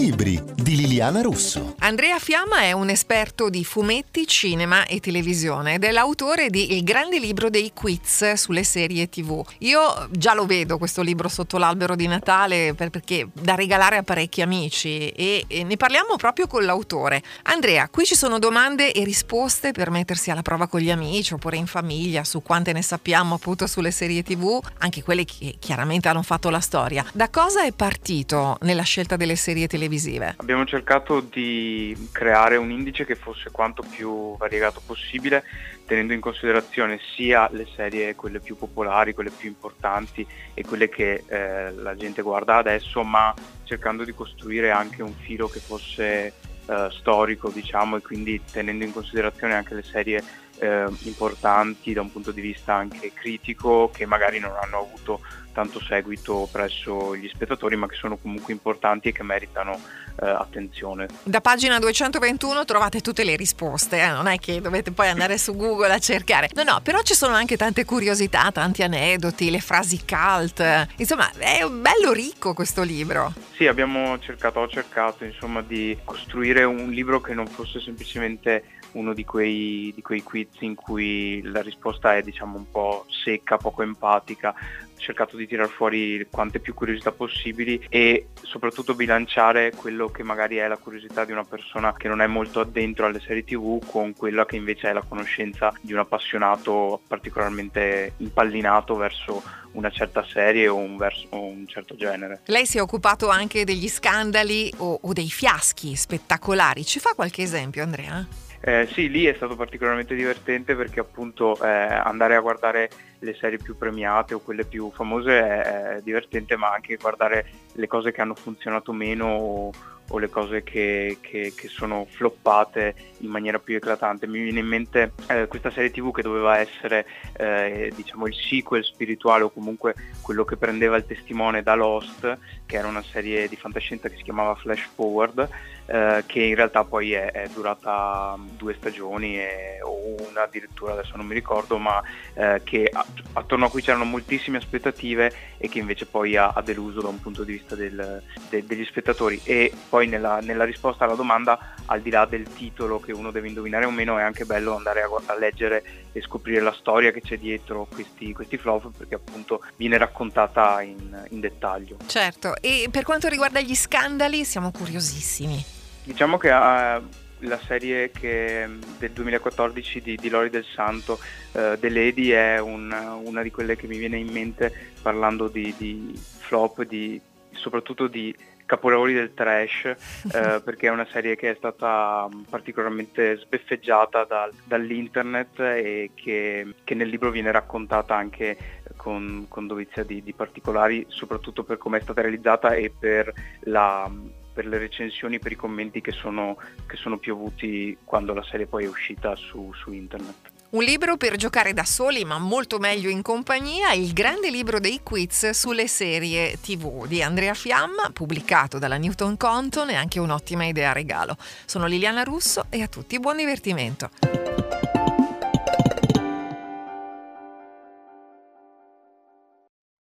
Calibre di Liliana Russo. Andrea Fiamma è un esperto di fumetti, cinema e televisione ed è l'autore di Il grande libro dei quiz sulle serie TV. Io già lo vedo questo libro sotto l'albero di Natale perché da regalare a parecchi amici e, e ne parliamo proprio con l'autore. Andrea, qui ci sono domande e risposte per mettersi alla prova con gli amici oppure in famiglia su quante ne sappiamo appunto sulle serie TV, anche quelle che chiaramente hanno fatto la storia. Da cosa è partito nella scelta delle serie televisive? Abbiamo cercato di creare un indice che fosse quanto più variegato possibile, tenendo in considerazione sia le serie quelle più popolari, quelle più importanti e quelle che eh, la gente guarda adesso, ma cercando di costruire anche un filo che fosse eh, storico, diciamo, e quindi tenendo in considerazione anche le serie eh, importanti da un punto di vista anche critico che magari non hanno avuto tanto seguito presso gli spettatori ma che sono comunque importanti e che meritano eh, attenzione. Da pagina 221 trovate tutte le risposte, eh? non è che dovete poi andare su Google a cercare. No, no, però ci sono anche tante curiosità, tanti aneddoti, le frasi cult. Insomma, è bello ricco questo libro. Sì, abbiamo cercato, ho cercato insomma di costruire un libro che non fosse semplicemente uno di quei, di quei quiz in cui la risposta è diciamo un po' secca, poco empatica, ho cercato di tirar fuori quante più curiosità possibili e soprattutto bilanciare quello che magari è la curiosità di una persona che non è molto addentro alle serie tv con quella che invece è la conoscenza di un appassionato particolarmente impallinato verso una certa serie o un, verso, o un certo genere. Lei si è occupato anche degli scandali o, o dei fiaschi spettacolari, ci fa qualche esempio Andrea? Eh, sì, lì è stato particolarmente divertente perché appunto eh, andare a guardare le serie più premiate o quelle più famose è, divertente, ma anche guardare le cose che hanno funzionato meno o, o le cose che, che, che, sono floppate in maniera più eclatante. Mi viene in mente eh, questa serie tv che doveva essere eh, diciamo il sequel spirituale o comunque quello che prendeva il testimone da Lost, che era una serie di fantascienza che si chiamava Flash Forward, eh, che in realtà poi è, è durata due stagioni e, o una addirittura, adesso non mi ricordo, ma eh, che attorno a cui c'erano moltissime aspettative e che invece poi ha, ha deluso da un punto di vista del, de, degli spettatori. E poi nella, nella, risposta alla domanda, al di là del titolo che uno deve indovinare o meno, è anche bello andare a, a leggere e scoprire la storia che c'è dietro questi, questi flop perché appunto viene raccontata in, in dettaglio. Certo, e per quanto riguarda gli scandali siamo curiosissimi. Diciamo che uh, la serie che, del 2014 di, di, Lori del Santo, uh, The Lady, è un, una di quelle che mi viene in mente parlando di, di flop, di, soprattutto di capolavori del trash eh, perché è una serie che è stata mm, particolarmente sbeffeggiata dal, dall'internet e che, che, nel libro viene raccontata anche con, con dovizia di, di, particolari soprattutto per come è stata realizzata e per, la, per le recensioni, per i commenti che sono, che sono piovuti quando la serie poi è uscita su, su internet. Un libro per giocare da soli, ma molto meglio in compagnia, il grande libro dei quiz sulle serie TV di Andrea Fiamma, pubblicato dalla Newton Compton e anche un'ottima idea regalo. Sono Liliana Russo e a tutti buon divertimento.